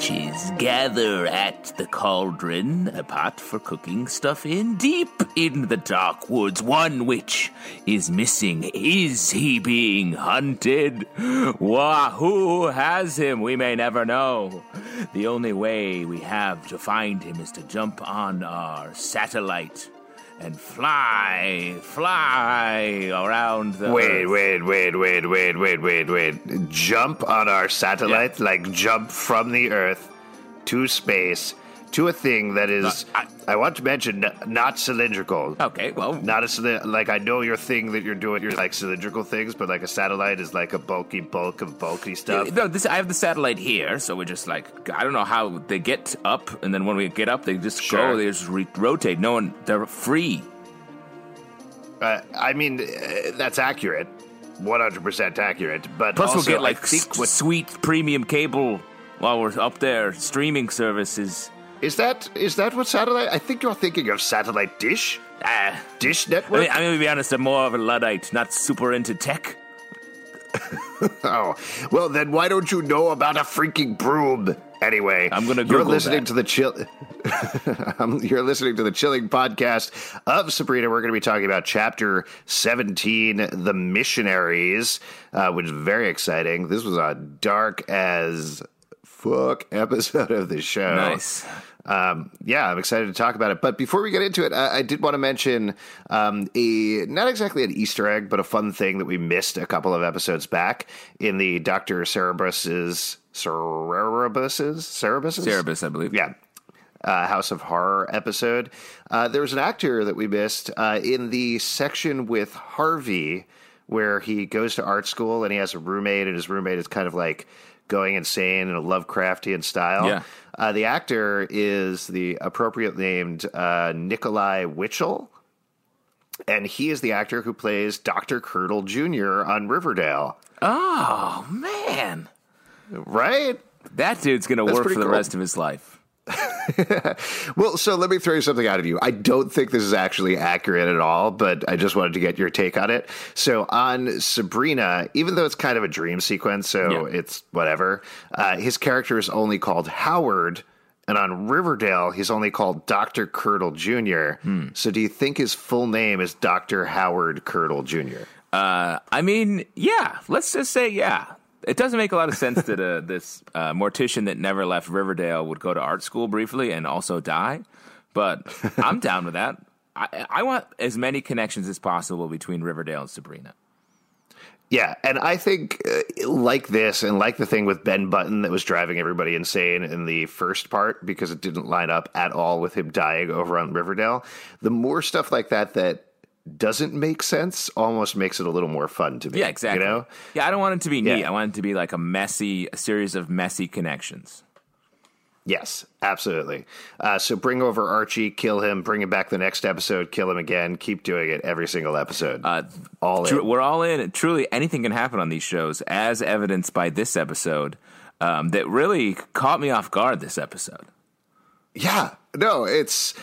Witches gather at the cauldron, a pot for cooking stuff in. Deep in the dark woods, one witch is missing. Is he being hunted? Wah, who has him? We may never know. The only way we have to find him is to jump on our satellite and fly, fly around the. Wait, wait, wait, wait, wait, wait, wait, wait. Jump on our satellite, yeah. like jump from the Earth to space to a thing that is. Uh, I, I, want to mention not cylindrical. Okay, well, not a like I know your thing that you're doing. You're like cylindrical things, but like a satellite is like a bulky bulk of bulky stuff. No, this I have the satellite here, so we're just like I don't know how they get up, and then when we get up, they just sure. go. They just re- rotate. No one, they're free. Uh, I mean, uh, that's accurate. 100% accurate, but plus also, we'll get like sweet premium cable while we're up there. Streaming services. Is that is that what satellite? I think you're thinking of satellite dish. Ah, dish network. I mean, I'm gonna be honest. I'm more of a luddite, not super into tech. oh well, then why don't you know about a freaking broom? Anyway, I'm gonna. Google you're listening that. to the chill. you're listening to the chilling podcast of Sabrina. We're going to be talking about chapter 17, the missionaries, uh, which is very exciting. This was a dark as fuck episode of the show. Nice. Um, yeah, I'm excited to talk about it. But before we get into it, I, I did want to mention um, a not exactly an Easter egg, but a fun thing that we missed a couple of episodes back in the Doctor Cerebrus's Cerebrus's Cerebus's Cerebus, I believe. Yeah, uh, House of Horror episode. Uh, there was an actor that we missed uh, in the section with Harvey, where he goes to art school and he has a roommate, and his roommate is kind of like going insane in a Lovecraftian style. Yeah. Uh, the actor is the appropriate named uh, Nikolai Witschl, and he is the actor who plays Dr. Curdle Jr. on Riverdale. Oh, man. Right? That dude's going to work for the cool. rest of his life. well, so let me throw something out of you. I don't think this is actually accurate at all, but I just wanted to get your take on it. So on Sabrina, even though it's kind of a dream sequence, so yeah. it's whatever, uh, his character is only called Howard. And on Riverdale, he's only called Dr. Curdle Jr. Hmm. So do you think his full name is Dr. Howard Curdle Jr.? Uh, I mean, yeah. Let's just say yeah it doesn't make a lot of sense that uh, this uh, mortician that never left Riverdale would go to art school briefly and also die. But I'm down with that. I, I want as many connections as possible between Riverdale and Sabrina. Yeah, and I think uh, like this, and like the thing with Ben Button that was driving everybody insane in the first part because it didn't line up at all with him dying over on Riverdale. The more stuff like that that doesn't make sense almost makes it a little more fun to me. Yeah, exactly. You know? Yeah, I don't want it to be neat. Yeah. I want it to be like a messy, a series of messy connections. Yes, absolutely. Uh, so bring over Archie, kill him, bring him back the next episode, kill him again. Keep doing it every single episode. Uh, all tr- in. We're all in. Truly, anything can happen on these shows, as evidenced by this episode. Um, that really caught me off guard. This episode. Yeah, no, it's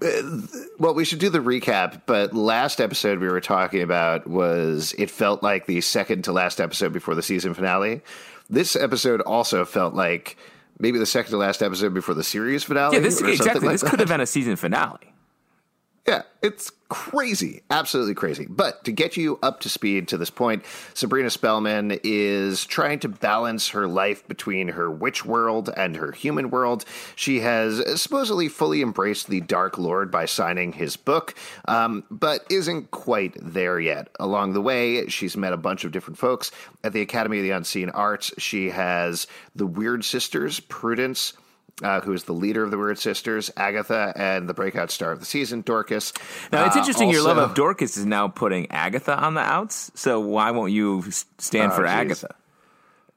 well, we should do the recap. But last episode we were talking about was it felt like the second to last episode before the season finale. This episode also felt like maybe the second to last episode before the series finale. Yeah, this exactly. like this that. could have been a season finale. Yeah, it's crazy, absolutely crazy. But to get you up to speed to this point, Sabrina Spellman is trying to balance her life between her witch world and her human world. She has supposedly fully embraced the Dark Lord by signing his book, um, but isn't quite there yet. Along the way, she's met a bunch of different folks at the Academy of the Unseen Arts. She has the Weird Sisters, Prudence uh, who is the leader of the Weird Sisters, Agatha, and the breakout star of the season, Dorcas. Now it's Uh, interesting. your love of Dorcas is now putting Agatha on the outs. So why won't you stand Oh, for geez. Agatha?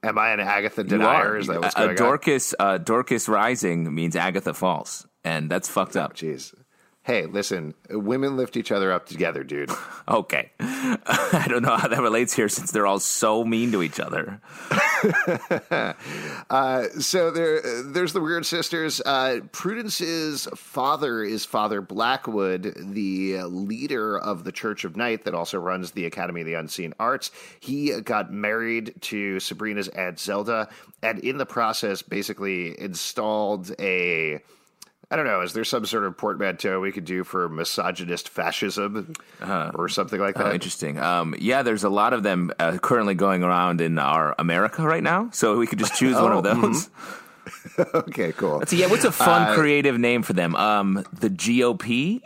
Am I an Agatha denier? Is that what's a, going a on? Dorcas, uh, Dorcas rising means Agatha falls, and that's fucked up. Jeez. Hey, listen, women lift each other up together, dude. Okay, I don't know how that relates here since they're all so mean to each other. Uh, so there, there's the Weird Sisters. Uh, Prudence's father is Father Blackwood, the leader of the Church of Night that also runs the Academy of the Unseen Arts. He got married to Sabrina's aunt Zelda, and in the process, basically installed a. I don't know. Is there some sort of portmanteau we could do for misogynist fascism or something like that? Oh, interesting. Um, yeah, there's a lot of them uh, currently going around in our America right now, so we could just choose one of Oh, those. okay, cool. So yeah, what's a fun Uh, creative name for them? Um, the GOP.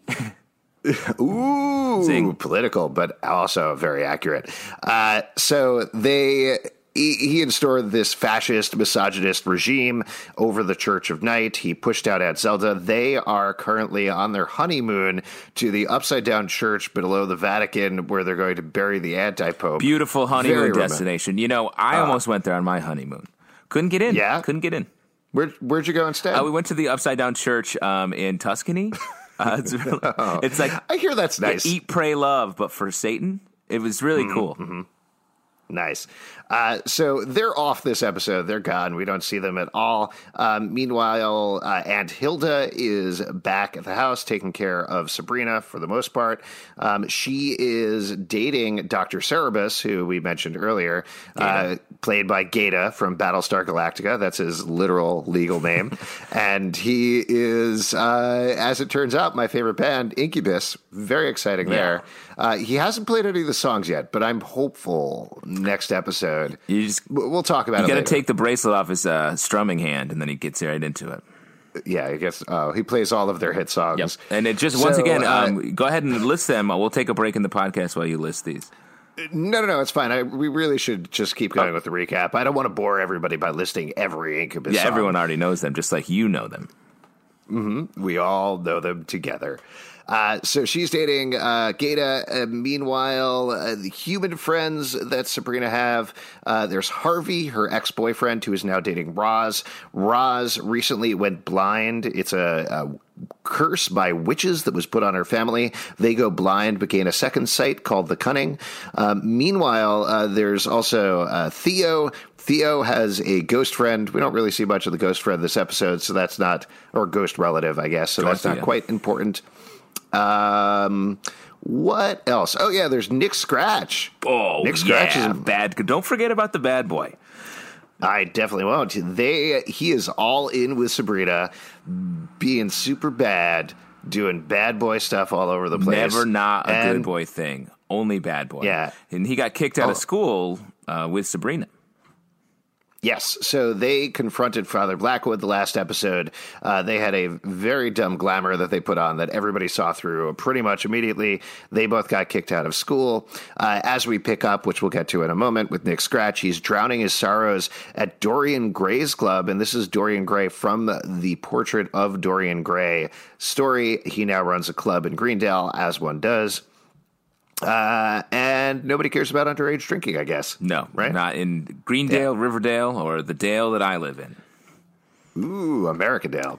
Ooh, Zing. political, but also very accurate. Uh, so they. He, he instaured this fascist, misogynist regime over the Church of Night. He pushed out Aunt Zelda. They are currently on their honeymoon to the upside down church below the Vatican, where they're going to bury the anti pope. Beautiful honeymoon romantic. destination. You know, I almost went there on my honeymoon. Couldn't get in. Yeah? couldn't get in. Where, where'd you go instead? Uh, we went to the Upside Down Church um, in Tuscany. Uh, it's, really, it's like I hear that's nice. eat, pray, love, but for Satan. It was really Mm-hmm, cool. Nice. Uh, so they're off this episode. They're gone. We don't see them at all. Um, meanwhile, uh, Aunt Hilda is back at the house taking care of Sabrina for the most part. Um, she is dating Dr. Cerebus, who we mentioned earlier, uh, played by Gaeta from Battlestar Galactica. That's his literal legal name. and he is, uh, as it turns out, my favorite band, Incubus. Very exciting there. Uh, he hasn't played any of the songs yet, but I'm hopeful next episode. You just we'll talk about you got to take the bracelet off his uh, strumming hand, and then he gets right into it. Yeah, I guess uh, he plays all of their hit songs. And it just once So, again, uh, um, go ahead and list them. We'll take a break in the podcast while you list these. No, no, no, it's fine. I, we really should just keep going with the recap. I don't want to bore everybody by listing every Incubus Yeah, song. everyone already knows them, just like you know them. We all know them together. Uh, so she's dating uh, Gaeta. Uh, meanwhile, uh, the human friends that Sabrina have, uh, there's Harvey, her ex boyfriend, who is now dating Roz. Roz recently went blind. It's a, a curse by witches that was put on her family. They go blind but gain a second sight called the Cunning. Um, meanwhile, uh, there's also uh, Theo. Theo has a ghost friend. We don't really see much of the ghost friend this episode, so that's not, or ghost relative, I guess. So that's not quite important. Um, what else? Oh yeah, there's Nick Scratch. Oh, Nick Scratch yeah, is a bad. Don't forget about the bad boy. I definitely won't. They he is all in with Sabrina, being super bad, doing bad boy stuff all over the place. Never not a good boy thing. Only bad boy. Yeah. And he got kicked out Oh. of school uh, with Sabrina. Yes, so they confronted Father Blackwood the last episode. Uh, they had a very dumb glamour that they put on that everybody saw through pretty much immediately. They both got kicked out of school. Uh, as we pick up, which we'll get to in a moment, with Nick Scratch, he's drowning his sorrows at Dorian Gray's club, and this is Dorian Gray from the Portrait of Dorian Gray story. He now runs a club in Greendale, as one does. Uh, and nobody cares about underage drinking, I guess. No, right? Not in Greendale, Riverdale, or the Dale that I live in. Ooh, Americadale.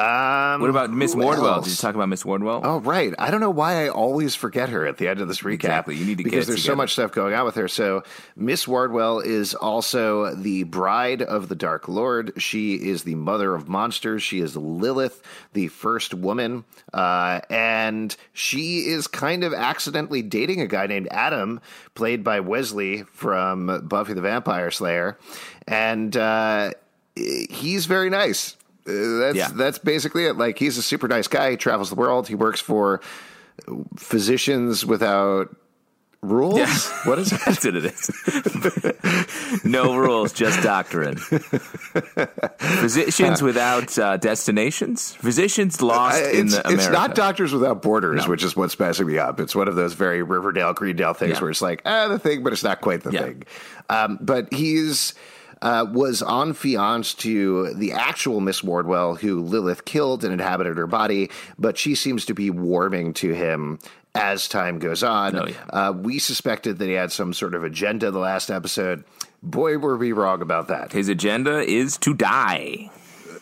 Um, What about Miss Wardwell? else? Did you talk about Miss Wardwell? Oh, right. I don't know why I always forget her at the end of this recap. Exactly. You need to get because there's so much stuff going on with her. So Miss Wardwell is also the bride of the Dark Lord. She is the mother of monsters. She is Lilith, the first woman, uh, and she is kind of accidentally dating a guy named Adam, played by Wesley from Buffy the Vampire Slayer, and. Uh, he's very nice. Uh, that's Yeah. that's basically it. Like he's a super nice guy. He travels the world. He works for physicians without rules. Yeah. What is it? That's what it is. no rules, just doctrine. Physicians without uh, destinations. Physicians lost in the it's not Doctors Without Borders, No. which is what's messing me up. It's one of those very Riverdale, Greendale things Yeah. where it's like, ah, the thing, but it's not quite the thing. Um, but he's uh, was on fiance to the actual Miss Wardwell, who Lilith killed and inhabited her body, but she seems to be warming to him as time goes on. Oh, yeah. uh, we suspected that he had some sort of agenda the last episode. Boy, were we wrong about that. His agenda is to die.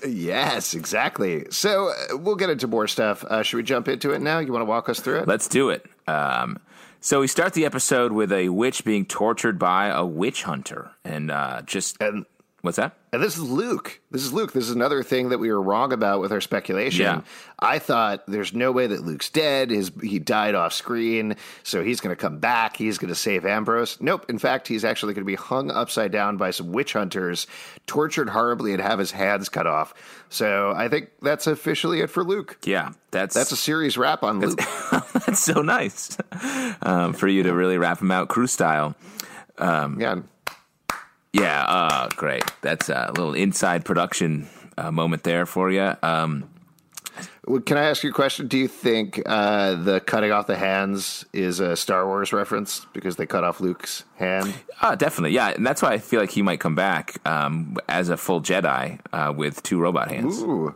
Yes, exactly. So uh, we'll get into more stuff. Uh, should we jump into it now? You want to walk us through it? Let's do it. Um, so we start the episode with a witch being tortured by a witch hunter, and uh, just and what's that? and this is Luke. This is Luke. This is another thing that we were wrong about with our speculation. Yeah. I thought there's no way that Luke's dead. His he died off screen, so he's going to come back. He's going to save Ambrose. Nope. In fact, he's actually going to be hung upside down by some witch hunters, tortured horribly, and have his hands cut off. So I think that's officially it for Luke. Yeah, that's That's a series wrap on Luke. that's so nice um, for you to really wrap him out crew style. yeah. Yeah, uh, great. That's a little inside production uh, moment there for you. Um, Can I ask you a question? Do you think uh, the cutting off the hands is a Star Wars reference because they cut off Luke's hand? uh, definitely, yeah, and that's why I feel like he might come back um, as a full Jedi uh, with two robot hands. Ooh.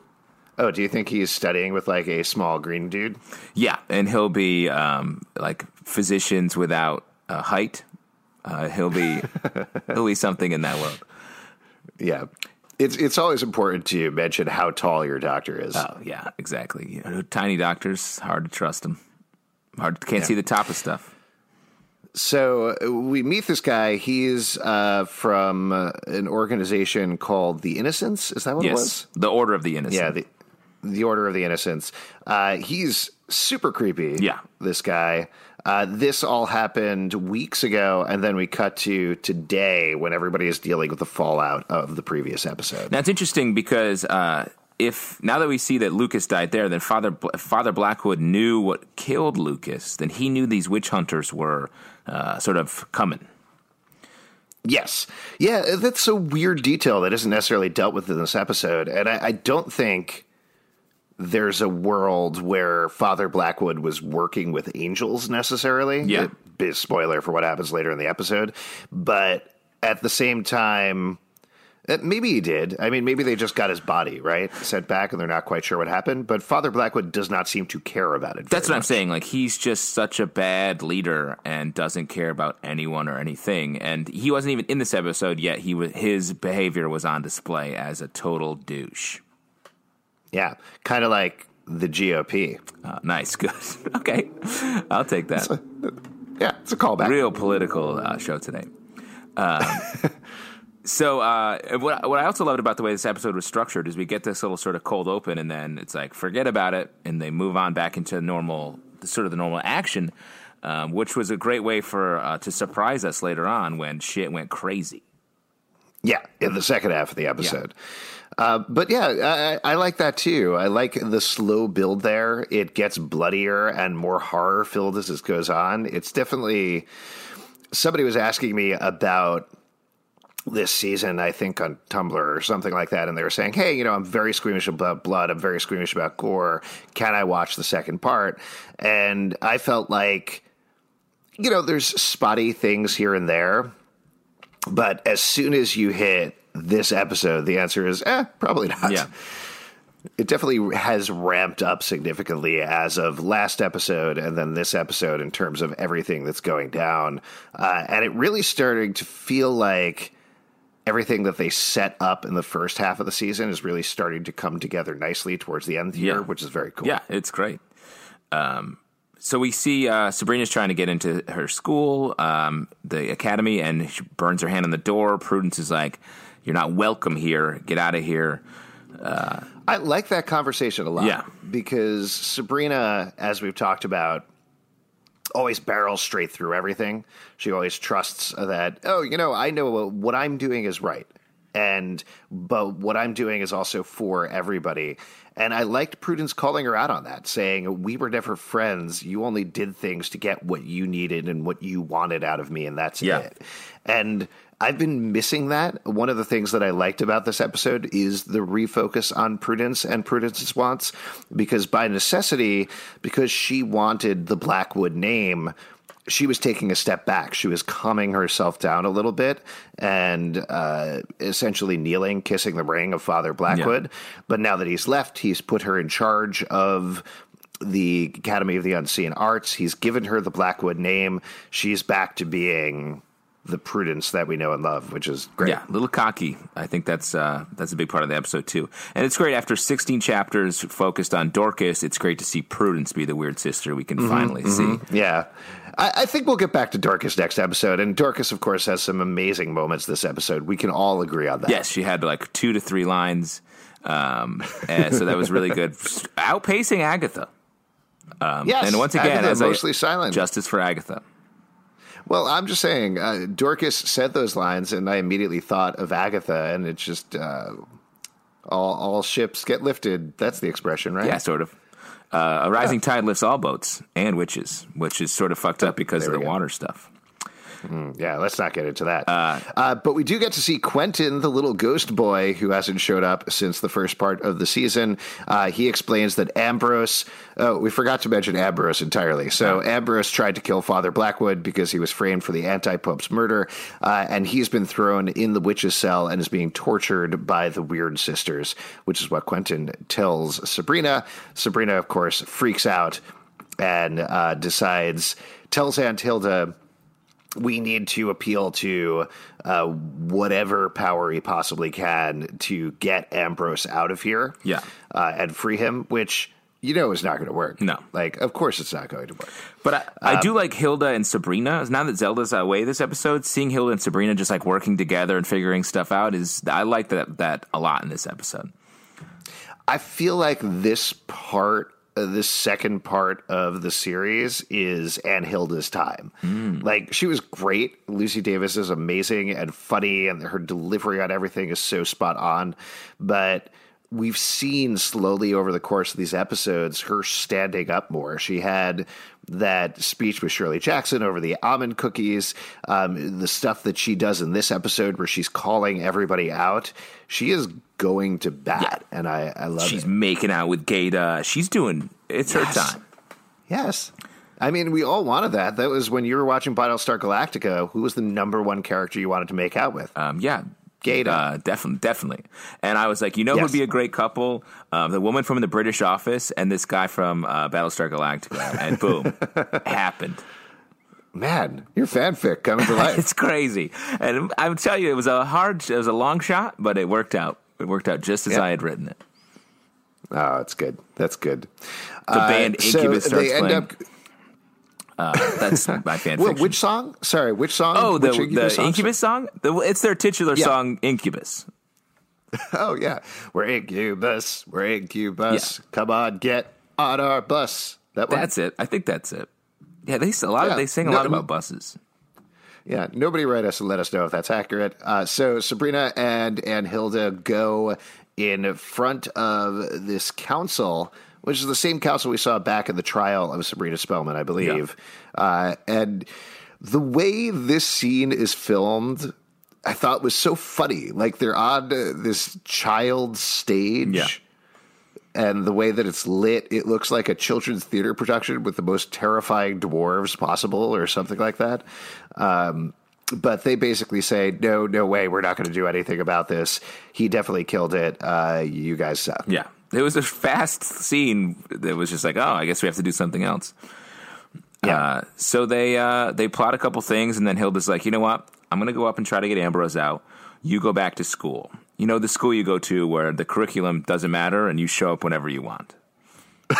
Oh, do you think he's studying with like a small green dude? Yeah, and he'll be um, like physicians without uh, height. Uh, he'll be he'll be something in that world. Yeah. It's it's always important to mention how tall your doctor is. Oh yeah, exactly. You know, tiny doctors, hard to trust them. Hard can't see the top of stuff. So we meet this guy. He's uh, from uh, an organization called the Innocents. Is that what it was? The Order of the Innocent. Yeah, the the Order of the Innocents. Uh, he's super creepy. Yeah. this guy. Uh, this all happened weeks ago, and then we cut to today when everybody is dealing with the fallout of the previous episode. Now it's interesting because uh, if now that we see that Lucas died there, then Father Father Blackwood knew what killed Lucas. Then he knew these witch hunters were uh, sort of coming. Yes. Yeah, that's a weird detail that isn't necessarily dealt with in this episode. And I, I don't think there's a world where Father Blackwood was working with angels necessarily. Yeah. Big spoiler for what happens later in the episode. But at the same time, uh, maybe he did. I mean, maybe they just got his body, right? Sent back and they're not quite sure what happened. But Father Blackwood does not seem to care about it. That's what I'm saying. Like he's just such a bad leader and doesn't care about anyone or anything. And he wasn't even in this episode yet. He was his behavior was on display as a total douche. Yeah. Kind of like the GOP. Uh, nice, good. okay, I'll take that. Yeah, it's a callback. real political uh, show today. Um, so, uh, what what I also loved about the way this episode was structured is we get this little sort of cold open, and then it's like forget about it, and they move on back into normal, sort of the normal action, um, which was a great way for uh, to surprise us later on when shit went crazy. Yeah, in the second half of the episode. Uh, but yeah, I, I like that too. I like the slow build there. It gets bloodier and more horror filled as this goes on. It's definitely. Somebody was asking me about this season, I think on Tumblr or something like that, and they were saying, "Hey, you know, I'm very squeamish about blood. I'm very squeamish about gore. Can I watch the second part?" And I felt like, you know, there's spotty things here and there, but as soon as you hit this episode, the answer is, eh, probably not. Yeah. It definitely has ramped up significantly as of last episode and then this episode in terms of everything that's going down. Uh, and it really starting to feel like everything that they set up in the first half of the season is really starting to come together nicely towards the end of the Yeah. year, which is very cool. Yeah, it's great. Um, so we see uh, Sabrina's trying to get into her school, um, the academy, and she burns her hand on the door. Prudence is like, "You're not welcome here. Get out of here." Uh, I like that conversation a lot. Yeah. Because Sabrina, as we've talked about, always barrels straight through everything. She always trusts that, oh, you know, I know what I'm doing is right. and but what I'm doing is also for everybody. And I liked Prudence calling her out on that, saying, We were never friends. You only did things to get what you needed and what you wanted out of me, and that's Yeah. it. And I've been missing that. One of the things that I liked about this episode is the refocus on Prudence and Prudence's wants, because by necessity, because she wanted the Blackwood name, she was taking a step back. She was calming herself down a little bit and uh, essentially kneeling, kissing the ring of Father Blackwood. But now that he's left, he's put her in charge of the Academy of the Unseen Arts. He's given her the Blackwood name. She's back to being the prudence that we know and love, which is great. Yeah, a little cocky. I think that's uh, that's a big part of the episode too. And it's great after 16 chapters focused on Dorcas. It's great to see Prudence be the weird sister we can Mm-hmm, finally see. Yeah. I, I think we'll get back to Dorcas next episode. And Dorcas, of course, has some amazing moments this episode. We can all agree on that. Yes, she had like two to three lines, um, and so that was really good, outpacing Agatha. Um, Yes, and once again, Agatha as I- mostly silent. justice for Agatha. Well, I'm just saying, uh, Dorcas said those lines, and I immediately thought of Agatha, and it's just uh, all, all ships get lifted. That's the expression, right? Yeah, sort of. Uh, a rising tide lifts all boats and witches, which is sort of fucked up because of the water stuff. Yeah, let's not get into that. Uh, but we do get to see Quentin, the little ghost boy who hasn't showed up since the first part of the season. Uh, he explains that Ambrose, oh, we forgot to mention Ambrose entirely. So Ambrose tried to kill Father Blackwood because he was framed for the anti Pope's murder, uh, and he's been thrown in the witch's cell and is being tortured by the Weird Sisters, which is what Quentin tells Sabrina. Sabrina, of course, freaks out and uh, decides, tells Aunt Hilda we need to appeal to uh, whatever power he possibly can to get Ambrose out of here. Yeah. Uh, and free him, which you know is not going to work. No. Like, of course it's not going to work. But I, I Um, do like Hilda and Sabrina. Now that Zelda's away this episode, seeing Hilda and Sabrina just like working together and figuring stuff out is I like that that a lot in this episode. I feel like this part, uh, this second part of the series is Anne Hilda's time. Like she was great. Lucy Davis is amazing and funny, and her delivery on everything is so spot on. But we've seen slowly over the course of these episodes her standing up more. She had that speech with Shirley Jackson over the almond cookies, um, the stuff that she does in this episode where she's calling everybody out. She is going to bat, and I, I love She's it. making out with Gaeta. She's doing it's Yes. her time. Yes. I mean, we all wanted that. That was when you were watching Battlestar Galactica. Who was the number one character you wanted to make out with? Um, yeah. Gaeta. Uh, definitely, definitely. And I was like, you know, who would be a great couple? Um, the woman from the British Office and this guy from uh, Battlestar Galactica. And boom, happened. Man, your fanfic coming to life. It's crazy. And I would tell you, it was a hard, it was a long shot, but it worked out. It worked out just as Yeah. I had written it. oh, it's good. That's good. The band so Incubus starts they end playing. up. Uh, that's my fan Well, fiction. which song? Sorry, which song? oh, the, which the song? Incubus song? The, it's their titular Yeah. song, Incubus. Oh yeah, we're Incubus. We're Incubus. Come on, get on our bus. That one. That's it. I think that's it. Yeah, they a lot. Yeah. Of, they sing a No, lot about buses. Yeah, nobody write us and let us know if that's accurate. Uh, so Sabrina and and Hilda go in front of this council, which is the same counsel we saw back in the trial of Sabrina Spellman, I believe. Uh, and the way this scene is filmed, I thought was so funny. Like they're on this child stage. Yeah. And the way that it's lit, it looks like a children's theater production with the most terrifying dwarves possible, or something like that. Um, but they basically say, "No, no way, we're not going to do anything about this. He definitely killed it. Uh, you guys suck." Yeah, it was a fast scene that was just like, oh, I guess we have to do something else. Yeah. Uh, so they uh, they plot a couple things, and then Hilda's like, you know what? I'm going to go up and try to get Ambrose out. You go back to school. You know the school you go to where the curriculum doesn't matter, and you show up whenever you want.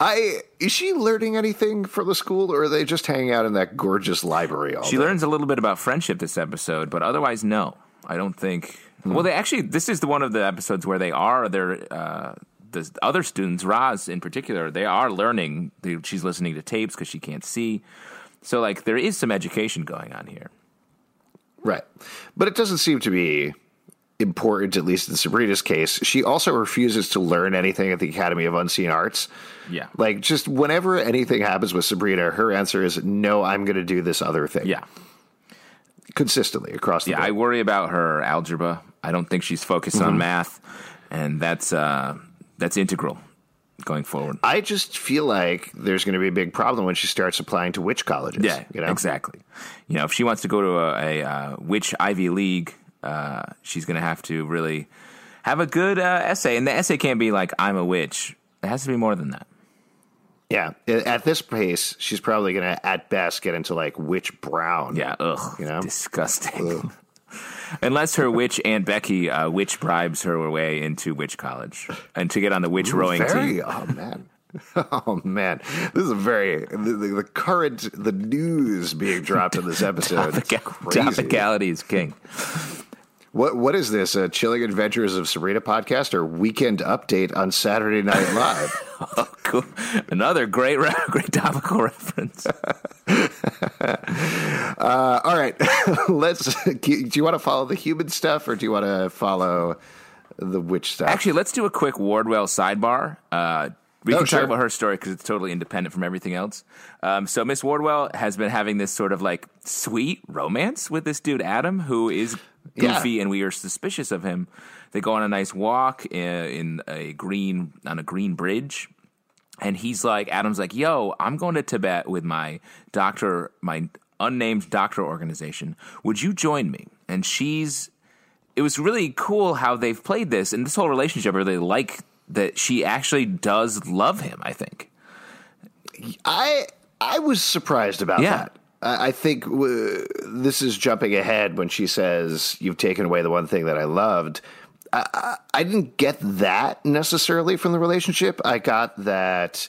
I is she learning anything from the school, or are they just hanging out in that gorgeous library all She day? learns a little bit about friendship this episode, but otherwise, no. I don't think. Well, they actually. This is the one of the episodes where they are. They're uh, the other students, Roz in particular. They are learning. They, she's listening to tapes because she can't see. So, like, there is some education going on here. Right. But it doesn't seem to be important, at least in Sabrina's case. She also refuses to learn anything at the Academy of Unseen Arts. Yeah. Like, just whenever anything happens with Sabrina, her answer is, no, I'm going to do this other thing. Yeah. Consistently across the Yeah, board. I worry about her algebra. I don't think she's focused Mm-hmm. on math, and that's uh, that's integral going forward. I just feel like there's going to be a big problem when she starts applying to witch colleges. Yeah, you know? exactly. You know, if she wants to go to a, a uh, witch Ivy League, uh, she's going to have to really have a good uh, essay, and the essay can't be like "I'm a witch." It has to be more than that. Yeah. At this pace, she's probably going to, at best, get into like witch brown. Yeah, ugh, You know? disgusting. Unless her witch Aunt Becky uh, witch bribes her way into witch college and to get on the witch rowing very, team. Oh man. Oh man, this is a very the, the, the current the news being dropped in this episode. Crazy. Topicality is king. What what is this? A Chilling Adventures of Sabrina podcast or weekend update on Saturday Night Live? Oh, cool. Another great, great topical reference. uh, all right, let's. Do you want to follow the human stuff or do you want to follow the witch stuff? Actually, let's do a quick Wardwell sidebar. Uh, we Oh, can sure. talk about her story because it's totally independent from everything else. Um, so Miss Wardwell has been having this sort of like sweet romance with this dude Adam, who is Yeah. goofy, and we are suspicious of him. They go on a nice walk in, a green on a green bridge, and he's like, Adam's like, "Yo, I'm going to Tibet with my doctor, my unnamed doctor organization. Would you join me?" And she's it was really cool how they've played this and this whole relationship. I really like that she actually does love him. I think. I I was surprised about Yeah. that. I think w- this is jumping ahead when she says, "You've taken away the one thing that I loved." I, I, I didn't get that necessarily from the relationship. I got that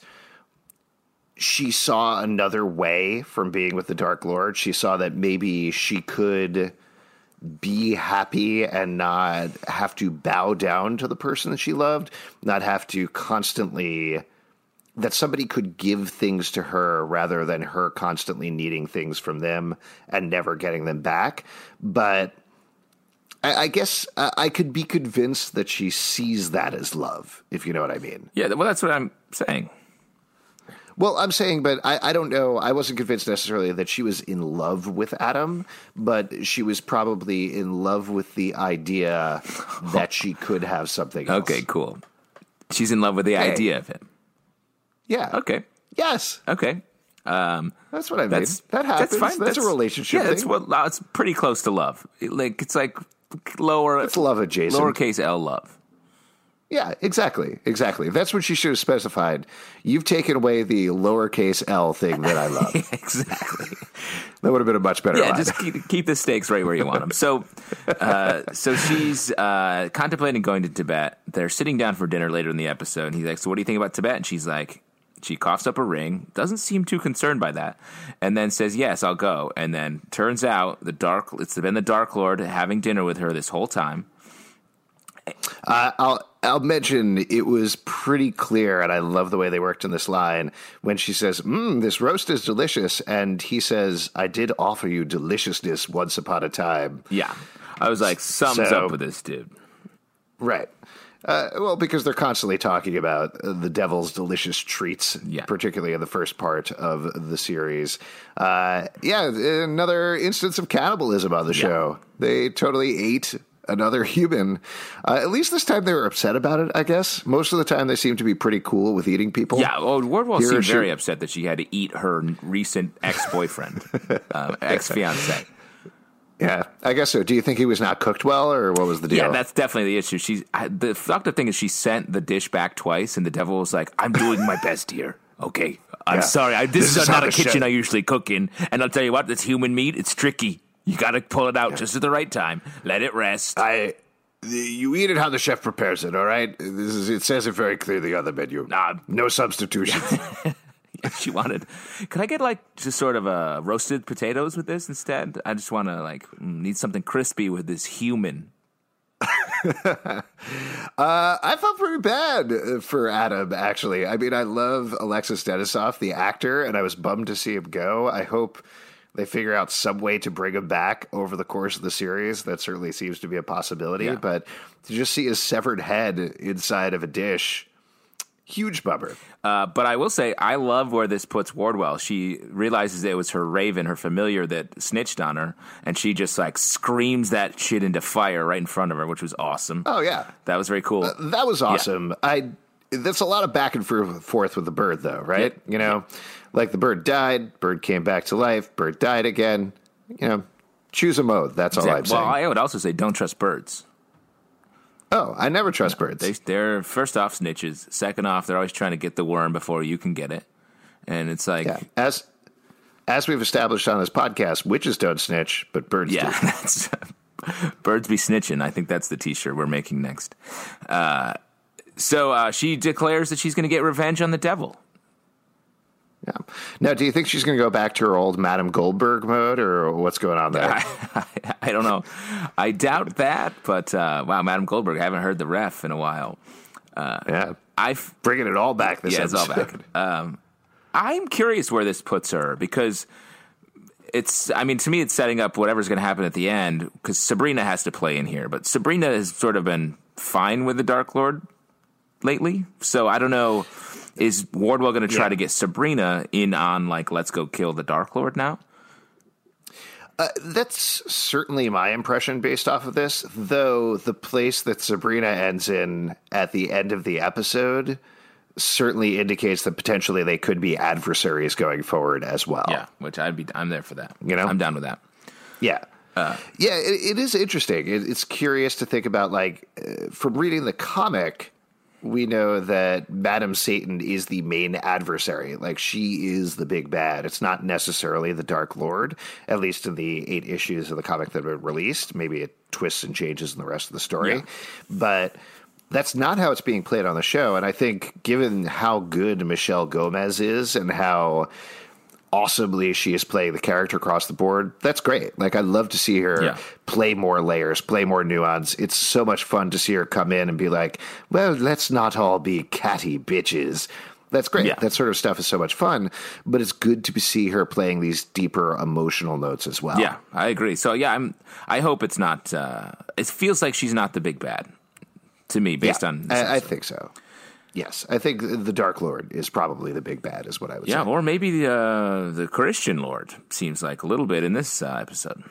she saw another way from being with the Dark Lord. She saw that maybe she could be happy and not have to bow down to the person that she loved, not have to constantly that somebody could give things to her rather than her constantly needing things from them and never getting them back. But I, I guess uh, I could be convinced that she sees that as love, if you know what I mean. Yeah. Well, that's what I'm saying. Well, I'm saying, but I, I don't know. I wasn't convinced necessarily that she was in love with Adam, but she was probably in love with the idea that she could have something else. Okay. Cool. She's in love with the Hey. idea of him. Yeah. Okay. Yes. Okay. Um, That's what I mean. that's that happens. That's fine. That's, fine. a relationship. Yeah, it's thing. what it's pretty close to love. Like it's like lower. It's love adjacent. Lowercase L love. Yeah, exactly. Exactly. That's what she should have specified. You've taken away the lowercase L thing that I love. exactly. that would have been a much better Yeah, line. just keep, keep the stakes right where you want them. So, uh, so she's uh, contemplating going to Tibet. They're sitting down for dinner later in the episode. And he's like, "So, what do you think about Tibet?" And she's like, she coughs up a ring, doesn't seem too concerned by that, and then says, "Yes, I'll go." And then turns out the dark it's been the Dark Lord having dinner with her this whole time. Uh, I'll I'll mention it was pretty clear, and I love the way they worked in this line when she says, mm, "This roast is delicious," and he says, "I did offer you deliciousness once upon a time." Yeah, I was like, "Something's So- up with this dude." Right. Uh, well, because they're constantly talking about uh, the devil's delicious treats, Yeah. particularly in the first part of the series. Uh, yeah, another instance of cannibalism on the show. They totally ate another human. Uh, at least this time they were upset about it, I guess. Most of the time they seem to be pretty cool with eating people. Yeah, well, Wardwell Here seemed she- very upset that she had to eat her recent ex boyfriend, um, ex fiance. Yeah, I guess so. Do you think he was not cooked well, or what was the deal? Yeah, that's definitely the issue. She's I, the fucked up thing is she sent the dish back twice, and the devil was like, "I'm doing my best here. Okay, I'm Yeah. sorry. I, this, This is, not a kitchen chef- I usually cook in, and I'll tell you what, this human meat, it's tricky. You got to pull it out just at the right time. Let it rest. I. You eat it how the chef prepares it. All right. This is. It says it very clearly on the menu. Nah. no substitutions. she wanted. Could I get like just sort of uh, roasted potatoes with this instead? I just want to like need something crispy with this human. Uh, I felt pretty bad uh, for Adam, actually. I mean, I love Alexis Denisof, the actor, and I was bummed to see him go. I hope they figure out some way to bring him back over the course of the series, that certainly seems to be a possibility. Yeah. But to just see his severed head inside of a dish, huge bummer. Uh, but I will say, I love where this puts Wardwell. She realizes it was her Raven, her familiar, that snitched on her, and she just like screams that shit into fire right in front of her, which was awesome. Oh yeah, That was very cool. that was awesome. I that's a lot of back and forth with the bird, though, right? Yep. You know, like the bird died, bird came back to life, bird died again. You know, choose a mode. That's all I'm Exactly. well, saying. I would also say don't trust birds. Oh, I never trust birds. They, they're first off snitches. Second off, they're always trying to get the worm before you can get it, and it's like, yeah, as as we've established on this podcast, witches don't snitch, but birds Yeah, do. that's birds be snitching. I think that's the T-shirt we're making next. Uh, so uh, she declares that she's going to get revenge on the devil. Yeah. Now, do you think she's going to go back to her old Madame Goldberg mode, or what's going on there? I, I don't know. I doubt that, but uh, wow, Madam Goldberg, I haven't heard the ref in a while. yeah, I've bringing it all back. This yeah, it's all back. Um, I'm curious where this puts her because it's. I mean, to me, it's setting up whatever's going to happen at the end because Sabrina has to play in here, but Sabrina has sort of been fine with the Dark Lord lately, so I don't know. Is Wardwell going to try Yeah. to get Sabrina in on like let's go kill the Dark Lord now? Uh, that's certainly my impression based off of this, though the place that Sabrina ends in at the end of the episode certainly indicates that potentially they could be adversaries going forward as well. Yeah, which I'd be. I'm there for that. You know? I'm down with that. Yeah. yeah, it, it is interesting. It, it's curious to think about, like, uh, from reading the comic, we know that Madam Satan is the main adversary. Like, she is the big bad. It's not necessarily the Dark Lord, at least in the eight issues of the comic that were released. Maybe it twists and changes in the rest of the story. Yeah. But that's not how it's being played on the show. And I think, given how good Michelle Gomez is and how awesomely she is playing the character across the board. That's great. Like I love to see her Yeah. play more layers, play more nuance. It's so much fun to see her come in and be like, "Well, let's not all be catty bitches." That's great. Yeah. That sort of stuff is so much fun, but it's good to see her playing these deeper emotional notes as well. Yeah, I agree. So yeah, I'm. I hope it's not. Uh, it feels like she's not the big bad to me, based Yeah, on. I, I think so. Yes, I think the Dark Lord is probably the big bad, is what I would Yeah, say. Yeah, or maybe the uh, the Christian Lord seems like a little bit in this uh, episode.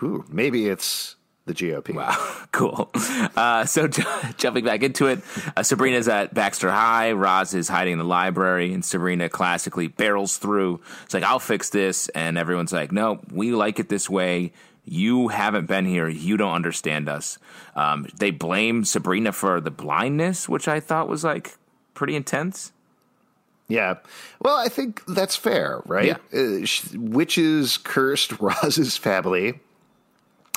Whew, maybe it's the GOP. Wow, cool. Uh, so j- jumping back into it, uh, Sabrina's at Baxter High. Roz is hiding in the library, and Sabrina classically barrels through. It's like, I'll fix this. And everyone's like, no, we like it this way. You haven't been here. You don't understand us. Um, they blame Sabrina for the blindness, which I thought was like pretty intense. Yeah. Well, I think that's fair, right? Uh, sh- witches cursed Roz's family.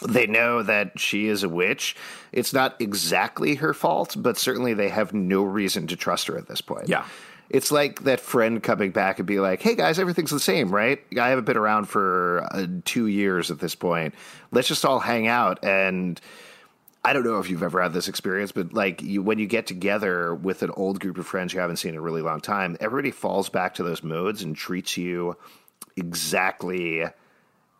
They know that she is a witch. It's not exactly her fault, but certainly they have no reason to trust her at this point. Yeah. It's like that friend coming back and be like, hey guys, everything's the same, right? I haven't been around for uh, two years at this point. Let's just all hang out and. I don't know if you've ever had this experience, but like you, when you get together with an old group of friends you haven't seen in a really long time, everybody falls back to those modes and treats you exactly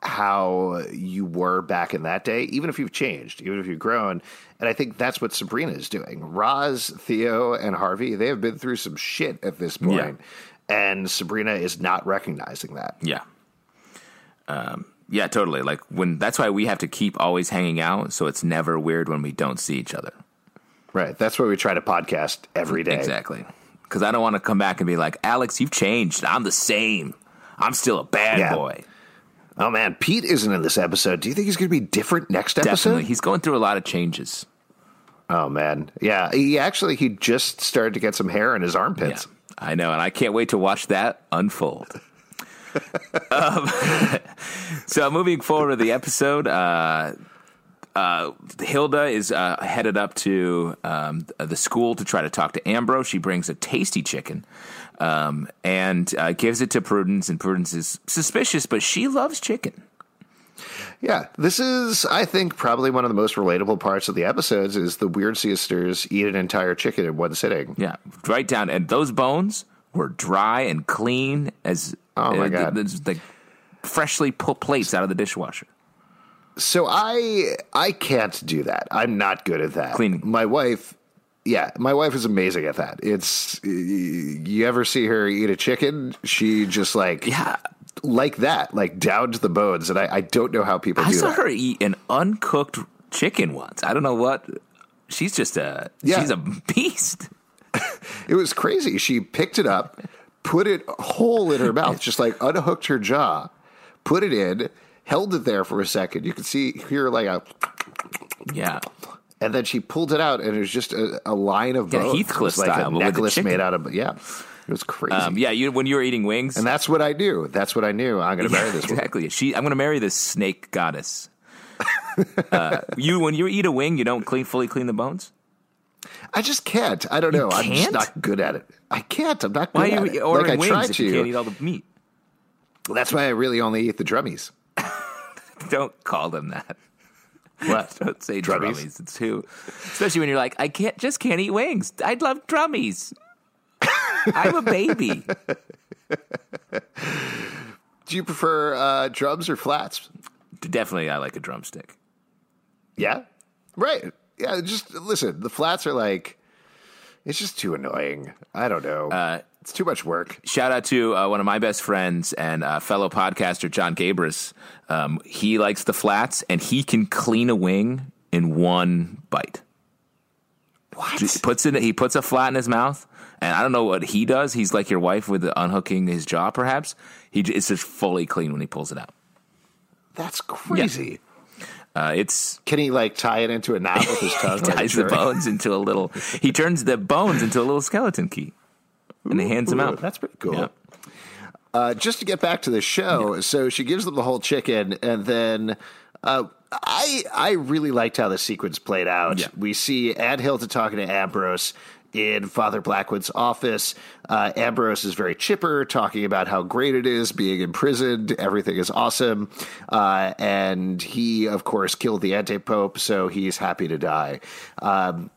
how you were back in that day, even if you've changed, even if you've grown. And I think that's what Sabrina is doing. Roz, Theo, and Harvey, they have been through some shit at this point, And Sabrina is not recognizing that. Yeah. Um, yeah, totally. Like when that's why we have to keep always hanging out, so it's never weird when we don't see each other. Right. That's why we try to podcast every day. Exactly. Because I don't want to come back and be like, Alex, you've changed. I'm the same. I'm still a bad Yeah. boy. Oh man, Pete isn't in this episode. Do you think he's going to be different next episode? Definitely. He's going through a lot of changes. Oh man, yeah. He actually he just started to get some hair in his Yeah, armpits. I know, and I can't wait to watch that unfold. um, so moving forward to the episode, uh, uh, Hilda is uh, headed up to um, the school to try to talk to Ambrose. She brings a tasty chicken um, and uh, gives it to Prudence, and Prudence is suspicious, but she loves chicken. Yeah, this is I think probably one of the most relatable parts of the episodes is the Weird Sisters eat an entire chicken in one sitting. Yeah, right down, and those bones were dry and clean as. Oh, my uh, God. th- th- like, freshly pull plates out of the dishwasher. So I I can't do that. I'm not good at that. Cleaning. My wife, yeah, my wife is amazing at that. It's you ever see her eat a chicken? She just like Yeah. like that, like down to the bones. And I, I don't know how people I saw that. her eat an uncooked chicken once. I don't know what. She's just a Yeah. she's a beast. It was crazy. She picked it up, put it whole in her mouth, just like unhooked her jaw, put it in, held it there for a second. You could see hear like a, Yeah. And then she pulled it out, and it was just a, a line of Yeah, bones. Heathcliff like style, a necklace made out of yeah. It was crazy. Um, yeah, you when you were eating wings, and that's what I knew. That's what I knew. I'm going to marry Yeah, this woman. exactly. She, I'm going to marry this snake goddess. uh, you, when you eat a wing, you don't clean fully clean the bones. I just can't. I don't know. I'm just can't? good at it. I can't. I'm not good Why at are it. you like I wings try if you to. can't eat all the meat? That's why I really only eat the drummies. Don't call them that. What? Don't say Drummies? drummies. It's too, especially when you're like, I can't just can't eat wings. I'd love drummies. I'm a baby. Do you prefer uh, drums or flats? Definitely, I like a drumstick. Yeah. Right. Yeah. Just listen. The flats are like, it's just too annoying. I don't know. Uh, it's too much work. Shout out to uh, one of my best friends and uh, fellow podcaster John Gabrus. Um, he likes the flats, and he can clean a wing in one bite. What? He puts it. He puts a flat in his mouth, and I don't know what he does. He's like your wife with the unhooking his jaw. Perhaps he it's just fully clean when he pulls it out. That's crazy. Uh, it's Can he like tie it into a knot with his tongue? like ties the bones into a little. He turns the bones into a little skeleton key, and he hands them out. That's pretty cool. Yeah. Uh, just to get back to the show, so she gives them the whole chicken, and then uh, I I really liked how the sequence played out. Yeah. We see Aunt Hilda talking to Ambrose in Father Blackwood's office. Uh, Ambrose is very chipper, talking about how great it is being imprisoned. Everything is awesome, uh, and he, of course, killed the anti pope, so he's happy to die. Um,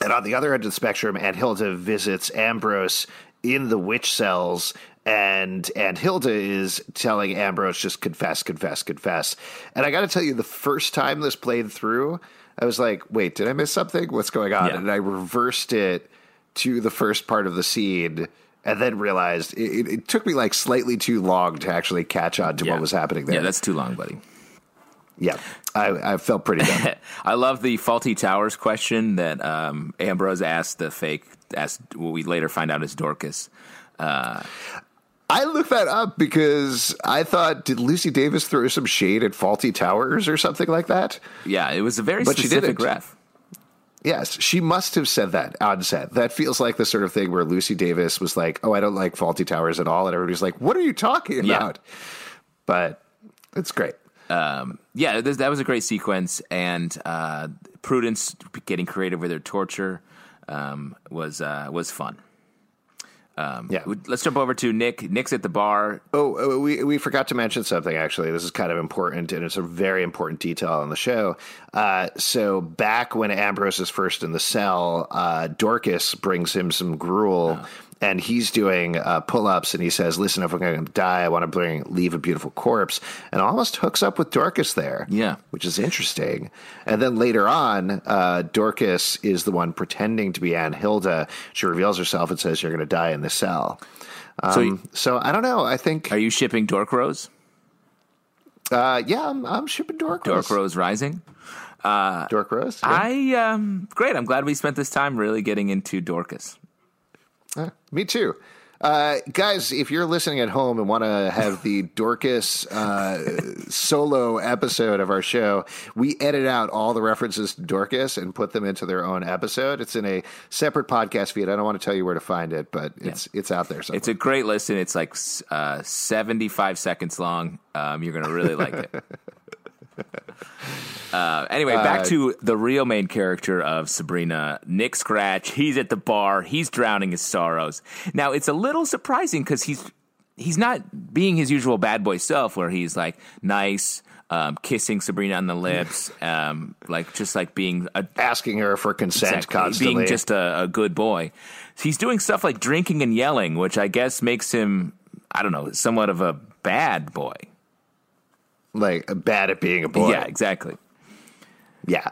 and on the other end of the spectrum, Aunt Hilda visits Ambrose in the witch cells, and Aunt Hilda is telling Ambrose, just confess, confess, confess. And I got to tell you, the first time this played through, I was like, wait, did I miss something? What's going on? Yeah. And I reversed it to the first part of the scene. And then realized it, it, it took me like slightly too long to actually catch on to Yeah. what was happening there. Yeah, that's too long, buddy. yeah. I, I felt pretty dumb. I love the Fawlty Towers question that um, Ambrose asked the fake. Asked what we later find out is Dorcas. I looked that up because I thought, did Lucy Davis throw some shade at Fawlty Towers or something like that? Yeah, it was a very But she specific didn't. ref. Yes, she must have said that on set. That feels like the sort of thing where Lucy Davis was like, "Oh, I don't like Fawlty Towers at all," and everybody's like, "What are you talking Yeah. about?" But it's great. Yeah, th- that was a great sequence, and uh, Prudence getting creative with her torture um, was uh, was fun. yeah. Let's jump over to Nick. Nick's at the bar. Oh, uh, we we forgot to mention something. Actually, this is kind of important, and it's a very important detail on the show. Uh, so back when Ambrose is first in the cell, uh, Dorcas brings him some gruel, and he's doing uh, pull ups, and he says, "Listen, if I'm going to die, I want to bring leave a beautiful corpse," and almost hooks up with Dorcas there. Yeah. which is interesting. And then later on, uh, Dorcas is the one pretending to be Aunt Hilda. She reveals herself and says, "You're going to die in the cell." Um, So you- so I don't know. I think Are you shipping Dork Rose? uh, yeah, I'm, I'm shipping Dork Rose. Dork Rose Rising. Dork Rose. yeah. I um great. I'm glad we spent this time really getting into Dorcas. Uh, me too. Uh, guys, if you're listening at home and want to have the Dorcas uh, solo episode of our show, we edit out all the references to Dorcas and put them into their own episode. It's in a separate podcast feed. I don't want to tell you where to find it, but it's it's out there. Somewhere. It's a great listen. It's like uh, 75 seconds long. Um, you're going to really like it. Uh, anyway, back to the real main character of Sabrina, Nick Scratch. He's at the bar. He's drowning his sorrows. Now, it's a little surprising because he's he's not being his usual bad boy self, where he's like nice, um, kissing Sabrina on the lips, um, like just like being a asking her for consent Exactly. constantly. Being just a, a good boy. He's doing stuff like drinking and yelling, which I guess makes him, I don't know, somewhat of a bad boy. like bad at being a boy. Yeah, exactly. Yeah.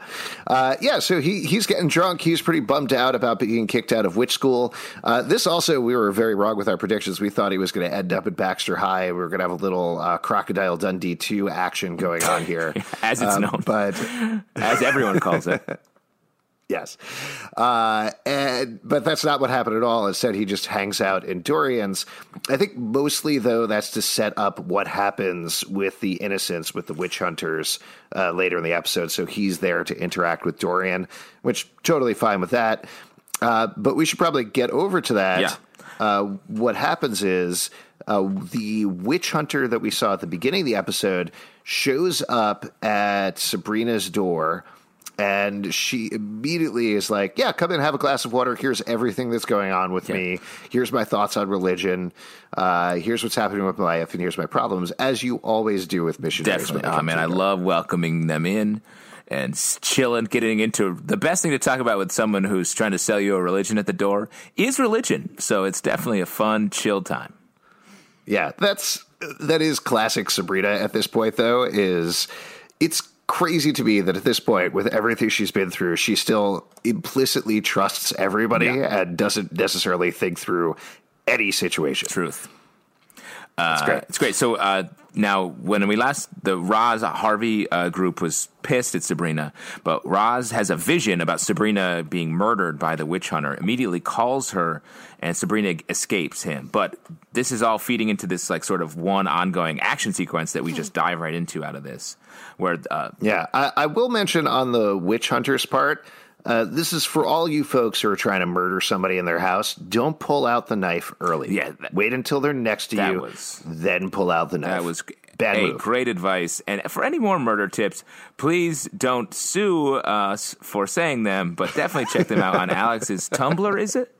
Uh, yeah, so he, he's getting drunk. He's pretty bummed out about being kicked out of witch school. Uh, this also, we were very wrong with our predictions. We thought he was going to end up at Baxter High. We were going to have a little uh, Crocodile Dundee 2 action going on here. as it's Um, known. But As everyone calls it. Yes, uh, and but that's not what happened at all. Instead, he just hangs out in Dorian's. I think mostly though that's to set up what happens with the innocents, with the witch hunters uh, later in the episode. So he's there to interact with Dorian, which totally fine with that. Uh, but we should probably get over to that. Yeah. Uh, what happens is uh, the witch hunter that we saw at the beginning of the episode shows up at Sabrina's door. And she immediately is like, Yeah, come in, have a glass of water. Here's everything that's going on with me. Here's my thoughts on religion. Uh, here's what's happening with my life, and here's my problems, as you always do with missionaries. Definitely. Oh man, I love welcoming them in and chilling, getting into the best thing to talk about with someone who's trying to sell you a religion at the door is religion. So it's definitely a fun, chill time. Yeah, that's that is classic Sabrina at this point though is it's crazy to me that at this point with everything she's been through she still implicitly trusts everybody Yeah. and doesn't necessarily think through any situation. Truth. It's great. It's great. So uh, now, when we last, the Roz Harvey uh, group was pissed at Sabrina, but Roz has a vision about Sabrina being murdered by the witch hunter. Immediately calls her, and Sabrina escapes him. But this is all feeding into this like sort of one ongoing action sequence that we just dive right into out of this, where uh, Yeah, I, I will mention on the witch hunters part. Uh, this is for all you folks who are trying to murder somebody in their house. Don't pull out the knife early. Yeah, that- wait until they're next to that you, was- then pull out the knife. That was bad move. great advice. And for any more murder tips, please don't sue us for saying them, but definitely check them out on Alex's Tumblr. Is it?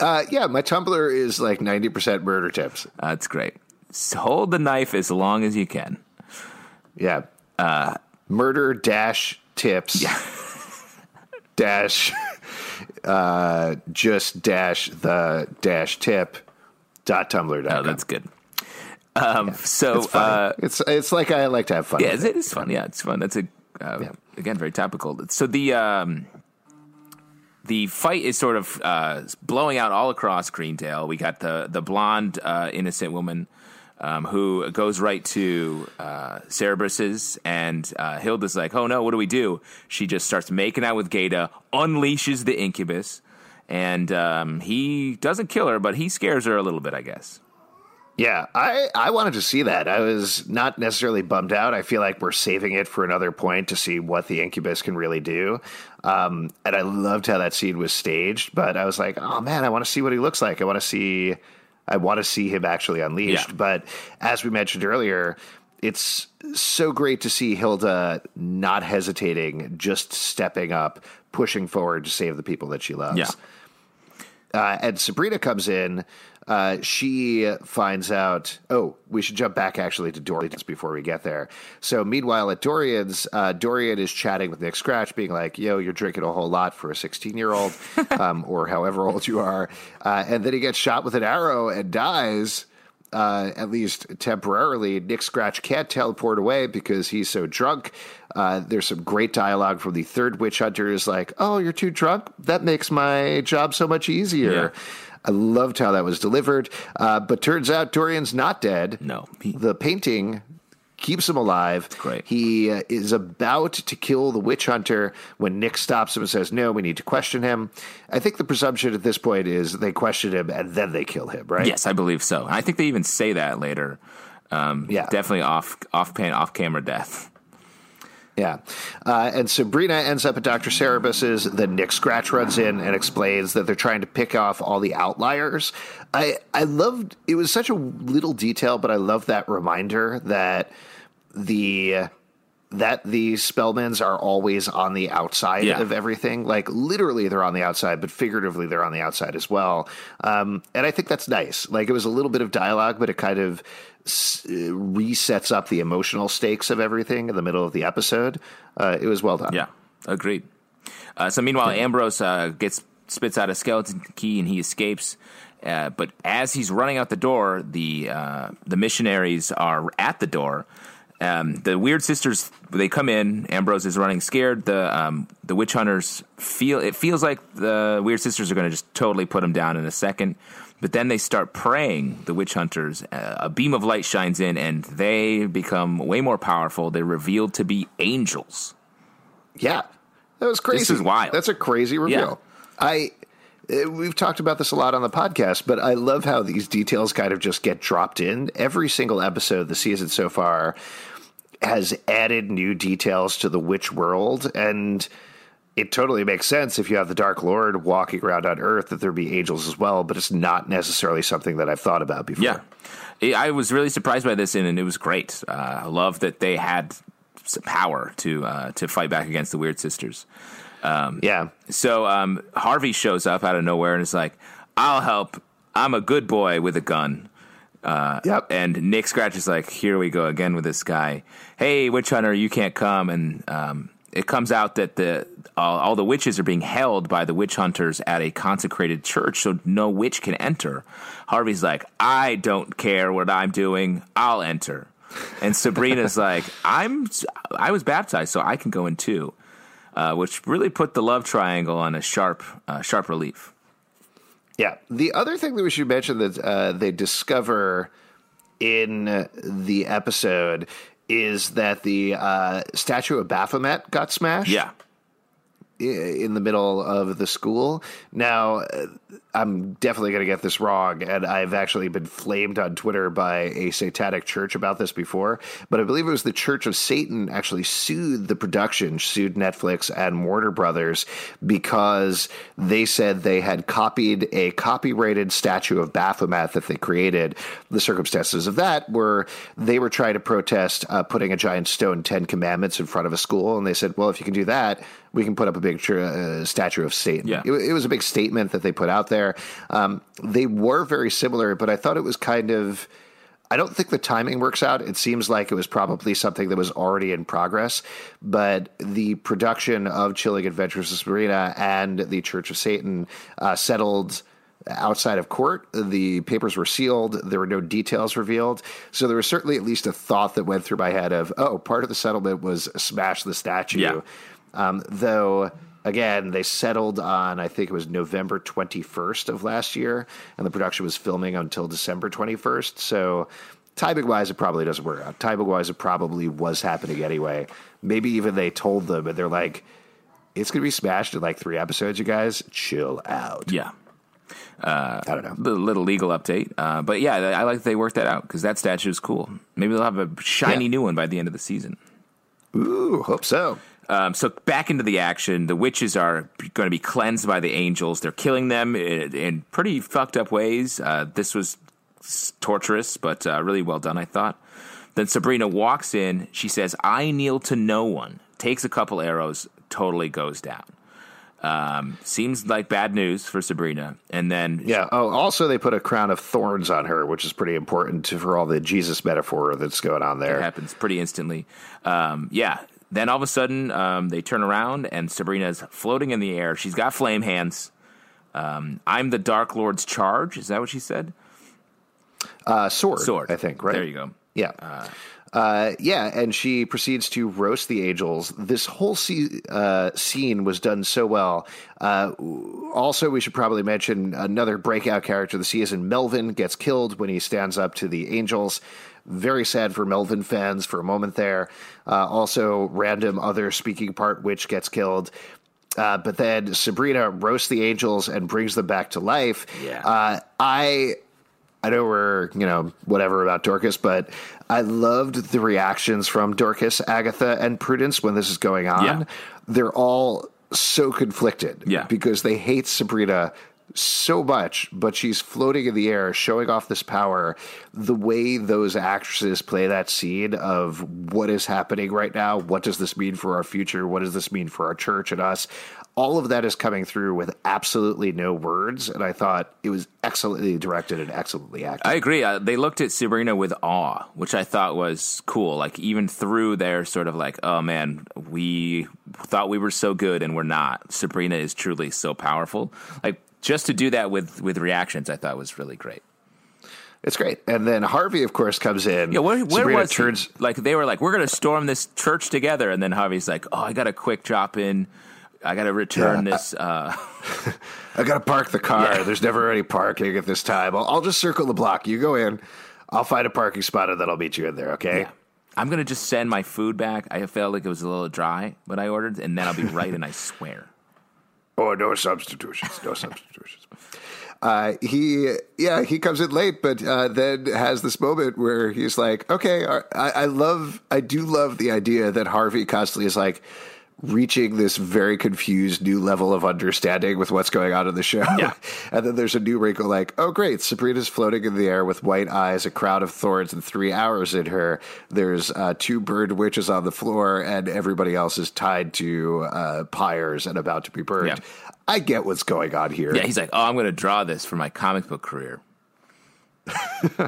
Uh, yeah, my Tumblr is like ninety percent murder tips. That's great. S- Hold the knife as long as you can. Yeah. Uh, murder dash tips dash uh, just dash the dash tip dot tumblr dot Oh, that's good. Um, so, It's uh, it's it's like I like to have fun. yeah, it is fun. Yeah, it's fun. That's a uh, Yeah. again very topical. So the um, the fight is sort of uh, blowing out all across Greendale. We got the the blonde uh, innocent woman um, who goes right to uh, Cerberus's, and uh, Hilda's like, "Oh no, what do we do?" She just starts making out with Gaeta, unleashes the incubus, and um, he doesn't kill her, but he scares her a little bit, I guess. Yeah, I, I wanted to see that. I was not necessarily bummed out. I feel like we're saving it for another point to see what the incubus can really do. Um, and I loved how that scene was staged, but I was like, oh man, I want to see what he looks like. I want to see, I want to see him actually unleashed. Yeah. But as we mentioned earlier, it's so great to see Hilda not hesitating, just stepping up, pushing forward to save the people that she loves. Yeah. Uh, and Sabrina comes in. Uh, she finds out. Oh, we should jump back actually to Dorian's before we get there. So, meanwhile, at Dorian's, uh, Dorian is chatting with Nick Scratch, being like, "Yo, you're drinking a whole lot for a 16 year old, um, or however old you are." Uh, and then he gets shot with an arrow and dies. Uh, at least temporarily, Nick Scratch can't teleport away because he's so drunk. Uh, there's some great dialogue from the third witch hunter is like, "Oh, you're too drunk. That makes my job so much easier." Yeah. I loved how that was delivered. Uh, but turns out Dorian's not dead. No. He- the painting keeps him alive. Great. He uh, is about to kill the witch hunter when Nick stops him and says, "No, we need to question him." I think the presumption at this point is they question him and then they kill him, right? Yes, I believe so. I think they even say that later. Um, Yeah. definitely off off pan off camera death. Yeah. Uh, and Sabrina ends up at Dr. Cerberus's. Then Nick Scratch runs in and explains that they're trying to pick off all the outliers. I, I loved it was such a little detail, but I love that reminder that the that the spellmans are always on the outside Yeah. of everything. Like literally they're on the outside, but figuratively they're on the outside as well. Um, and I think that's nice. Like it was a little bit of dialogue, but it kind of s- uh, resets up the emotional stakes of everything in the middle of the episode. Uh, it was well done. Yeah, agreed. Uh, so meanwhile, Ambrose uh, gets spits out a skeleton key and he escapes. Uh, but as he's running out the door, the uh, the missionaries are at the door, Um, the weird sisters they come in. Ambrose is running scared. The um, the witch hunters feel it feels like the weird sisters are going to just totally put him down in a second. But then they start praying. The witch hunters. Uh, a beam of light shines in, and they become way more powerful. They're revealed to be angels. Yeah, that was crazy. This is wild. That's a crazy reveal. Yeah. I we've talked about this a lot on the podcast, but I love how these details kind of just get dropped in. Every single episode of the season so far has added new details to the witch world and it totally makes sense if you have the Dark Lord walking around on Earth that there'd be angels as well, but it's not necessarily something that I've thought about before. Yeah. I was really surprised by this, and it was great. Uh, I love that they had power to uh, to fight back against the Weird Sisters. Um, yeah. So um, Harvey shows up out of nowhere and is like, "I'll help. I'm a good boy with a gun." Uh, yep. And Nick Scratch is like, "Here we go again with this guy. Hey, witch hunter, you can't come." And um, it comes out that the all, all, the witches are being held by the witch hunters at a consecrated church, so no witch can enter. Harvey's like, "I don't care what I'm doing. I'll enter." And Sabrina's like, "I'm I was baptized, so I can go in too." Uh, which really put the love triangle on a sharp, uh, sharp relief. Yeah. The other thing that we should mention that uh, they discover in the episode is that the uh, statue of Baphomet got smashed. Yeah in the middle of the school. Now, I'm definitely going to get this wrong, and I've actually been flamed on Twitter by a satanic church about this before. But I believe it was the Church of Satan actually sued the production, sued Netflix and Warner Brothers because they said they had copied a copyrighted statue of Baphomet that they created. The circumstances of that were they were trying to protest uh, putting a giant stone Ten Commandments in front of a school, and they said, "Well, if you can do that." We can put up a big uh, statue of Satan. Yeah. It, it, was a big statement that they put out there. Um, they were very similar, but I thought it was kind of. I don't think the timing works out. It seems like it was probably something that was already in progress, but the production of Chilling Adventures of Sabrina and the Church of Satan uh, settled outside of court. The papers were sealed. There were no details revealed. So there was certainly at least a thought that went through my head of, oh, part of the settlement was smash the statue. Yeah. Um, though, again, they settled on, I think it was November 21st of last year, and the production was filming until December 21st. So, timing wise, it probably doesn't work out. Timing wise, it probably was happening anyway. Maybe even they told them, and they're like, it's going to be smashed in like three episodes, you guys. Chill out. Yeah. Uh, I don't know. The little legal update. Uh, but yeah, I like that they worked that out because that statue is cool. Maybe they'll have a shiny yeah. new one by the end of the season. Ooh, hope so. Um, so back into the action, the witches are going to be cleansed by the angels. They're killing them in, in pretty fucked up ways. Uh, this was torturous, but uh, really well done, I thought. Then Sabrina walks in. She says, "I kneel to no one." Takes a couple arrows, totally goes down. Um, seems like bad news for Sabrina. And then yeah. Oh, also they put a crown of thorns on her, which is pretty important for all the Jesus metaphor that's going on there. It happens pretty instantly. Um, yeah. Then all of a sudden, um, they turn around and Sabrina's floating in the air. She's got flame hands. Um, I'm the Dark Lord's charge. Is that what she said? Uh, sword, sword. I think. Right. There you go. Yeah. Uh, uh, yeah, and she proceeds to roast the angels. This whole se- uh, scene was done so well. Uh, also, we should probably mention another breakout character of the season. Melvin gets killed when he stands up to the angels. Very sad for Melvin fans for a moment there. Uh, also, random other speaking part witch gets killed. Uh, but then Sabrina roasts the angels and brings them back to life. Yeah. Uh, I I know we're, you know, whatever about Dorcas, but I loved the reactions from Dorcas, Agatha, and Prudence when this is going on. Yeah. They're all so conflicted yeah. because they hate Sabrina so much, but she's floating in the air, showing off this power. The way those actresses play that scene of what is happening right now, what does this mean for our future, what does this mean for our church and us, all of that is coming through with absolutely no words. And I thought it was excellently directed and excellently acted. I agree. Uh, they looked at Sabrina with awe, which I thought was cool. Like, even through their sort of like, oh man, we thought we were so good and we're not. Sabrina is truly so powerful. Like, just to do that with with reactions, I thought was really great. It's great. And then Harvey, of course, comes in. Yeah, where, where was turns he? like they were like we're going to storm this church together, and then Harvey's like, oh, I got a quick drop in. I got to return Yeah, this. Uh, I got to park the car. Yeah. There's never any parking at this time. I'll, I'll just circle the block. You go in. I'll find a parking spot and then I'll meet you in there. Okay. yeah. I'm going to just send my food back. I felt like it was a little dry when I ordered, and then I'll be right, and I swear. Oh, no substitutions. No substitutions. Uh, he, yeah, he comes in late, but uh, then has this moment where he's like, okay, I, I love, I do love the idea that Harvey constantly is like reaching this very confused new level of understanding with what's going on in the show. Yeah. and then there's a new wrinkle like, oh, great, Sabrina's floating in the air with white eyes, a crown of thorns, and three hours in her. There's uh, two burned witches on the floor, and everybody else is tied to uh, pyres and about to be burned. Yeah. I get what's going on here. Yeah, he's like, oh, I'm going to draw this for my comic book career.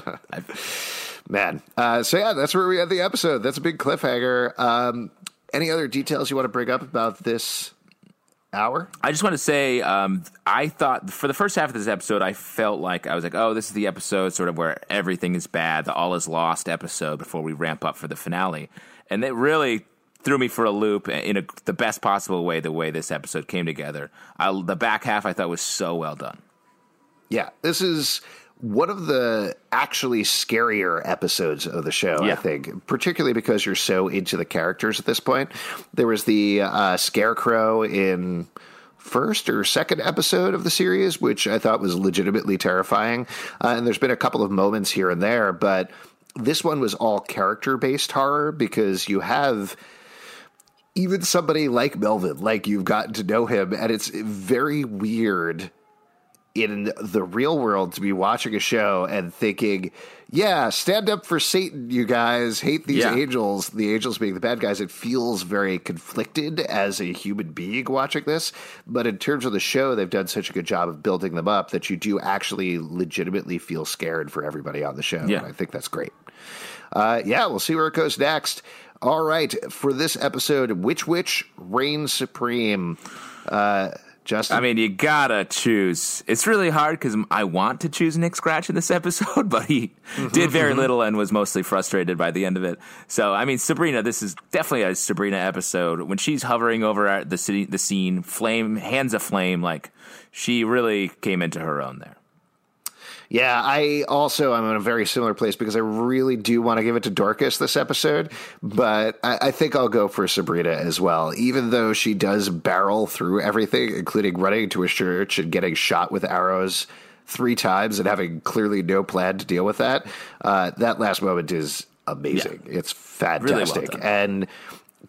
Man. Uh, so, yeah, that's where we end the episode. That's a big cliffhanger. Um, any other details you want to bring up about this hour? I just want to say, um, I thought for the first half of this episode, I felt like I was like, oh, this is the episode sort of where everything is bad, the all is lost episode before we ramp up for the finale. And it really threw me for a loop in a, the best possible way, the way this episode came together. I, the back half I thought was so well done. Yeah, this is one of the actually scarier episodes of the show, I think, particularly because you're so into the characters at this point. There was the uh, Scarecrow in first or second episode of the series, which I thought was legitimately terrifying. Uh, and there's been a couple of moments here and there, but this one was all character based horror because you have even somebody like Melvin, like you've gotten to know him, and it's very weird in the real world to be watching a show and thinking, yeah, stand up for Satan, you guys. Hate these Yeah. angels, the angels being the bad guys. It feels very conflicted as a human being watching this. But in terms of the show, they've done such a good job of building them up that you do actually legitimately feel scared for everybody on the show. Yeah. And I think that's great. Uh, yeah, we'll see where it goes next. All right, for this episode, which witch reigns supreme? Uh, Justin, I mean, you gotta choose. It's really hard because I want to choose Nick Scratch in this episode, but he mm-hmm, did very mm-hmm. little and was mostly frustrated by the end of it. So, I mean, Sabrina, this is definitely a Sabrina episode. When she's hovering over the city, the scene, flame, hands aflame, like she really came into her own there. Yeah, I also I'm in a very similar place because I really do want to give it to Dorcas this episode, but I, I think I'll go for Sabrina as well. Even though she does barrel through everything, including running to a church and getting shot with arrows three times and having clearly no plan to deal with that, uh, that last moment is amazing. It's fantastic. done. and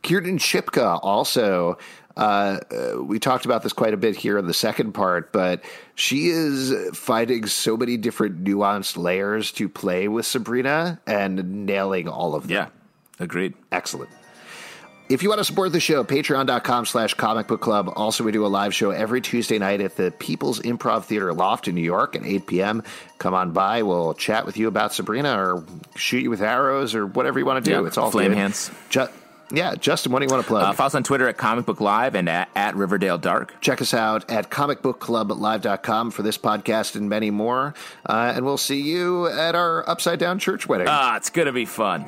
Kiernan Shipka also. Uh, we talked about this quite a bit here in the second part, but she is finding so many different nuanced layers to play with Sabrina and nailing all of them. Yeah, agreed. Excellent. If you want to support the show, patreon.com slash comic book club. Also, we do a live show every Tuesday night at the People's Improv Theater Loft in New York at 8 p.m. Come on by. We'll chat with you about Sabrina or shoot you with arrows or whatever you want to do. It's all flame good. hands. Ju- yeah, Justin, what do you want to plug? Uh, follow us on Twitter at Comic Book Live and at, at Riverdale Dark. Check us out at comicbookclublive.com for this podcast and many more. Uh, and we'll see you at our Upside Down Church wedding. Ah, it's gonna be fun.